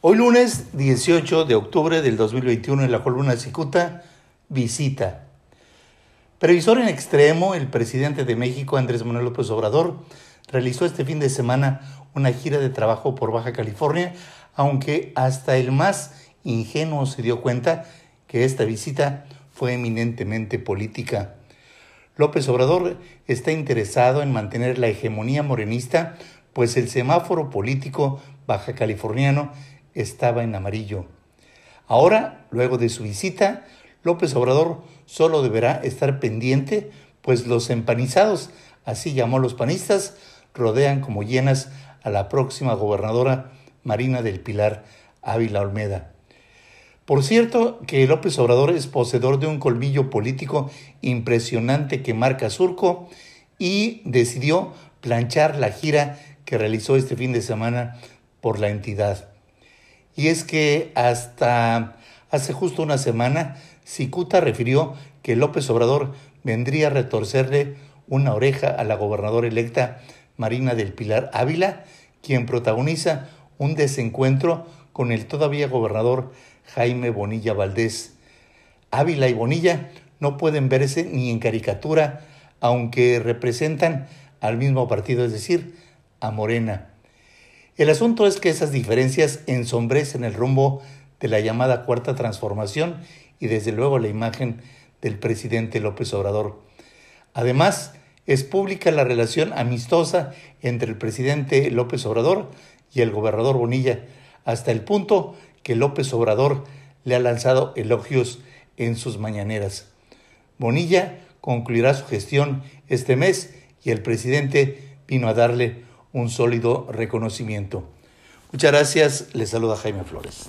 Hoy lunes 18 de octubre del 2021 en la columna Cicuta, visita. Previsor en extremo, el presidente de México, Andrés Manuel López Obrador, realizó este fin de semana una gira de trabajo por Baja California, aunque hasta el más ingenuo se dio cuenta que esta visita fue eminentemente política. López Obrador está interesado en mantener la hegemonía morenista, pues el semáforo político baja californiano estaba en amarillo. Ahora, luego de su visita, López Obrador solo deberá estar pendiente, pues los empanizados, así llamó los panistas, rodean como llenas a la próxima gobernadora Marina del Pilar Ávila Olmeda. Por cierto, que López Obrador es poseedor de un colmillo político impresionante que marca surco y decidió planchar la gira que realizó este fin de semana por la entidad. Y es que hasta hace justo una semana, Cicuta refirió que López Obrador vendría a retorcerle una oreja a la gobernadora electa Marina del Pilar Ávila, quien protagoniza un desencuentro con el todavía gobernador Jaime Bonilla Valdés. Ávila y Bonilla no pueden verse ni en caricatura, aunque representan al mismo partido, es decir, a Morena. El asunto es que esas diferencias ensombrecen el rumbo de la llamada cuarta transformación y desde luego la imagen del presidente López Obrador. Además, es pública la relación amistosa entre el presidente López Obrador y el gobernador Bonilla, hasta el punto que López Obrador le ha lanzado elogios en sus mañaneras. Bonilla concluirá su gestión este mes y el presidente vino a darle un sólido reconocimiento. Muchas gracias, les saluda Jaime Flores.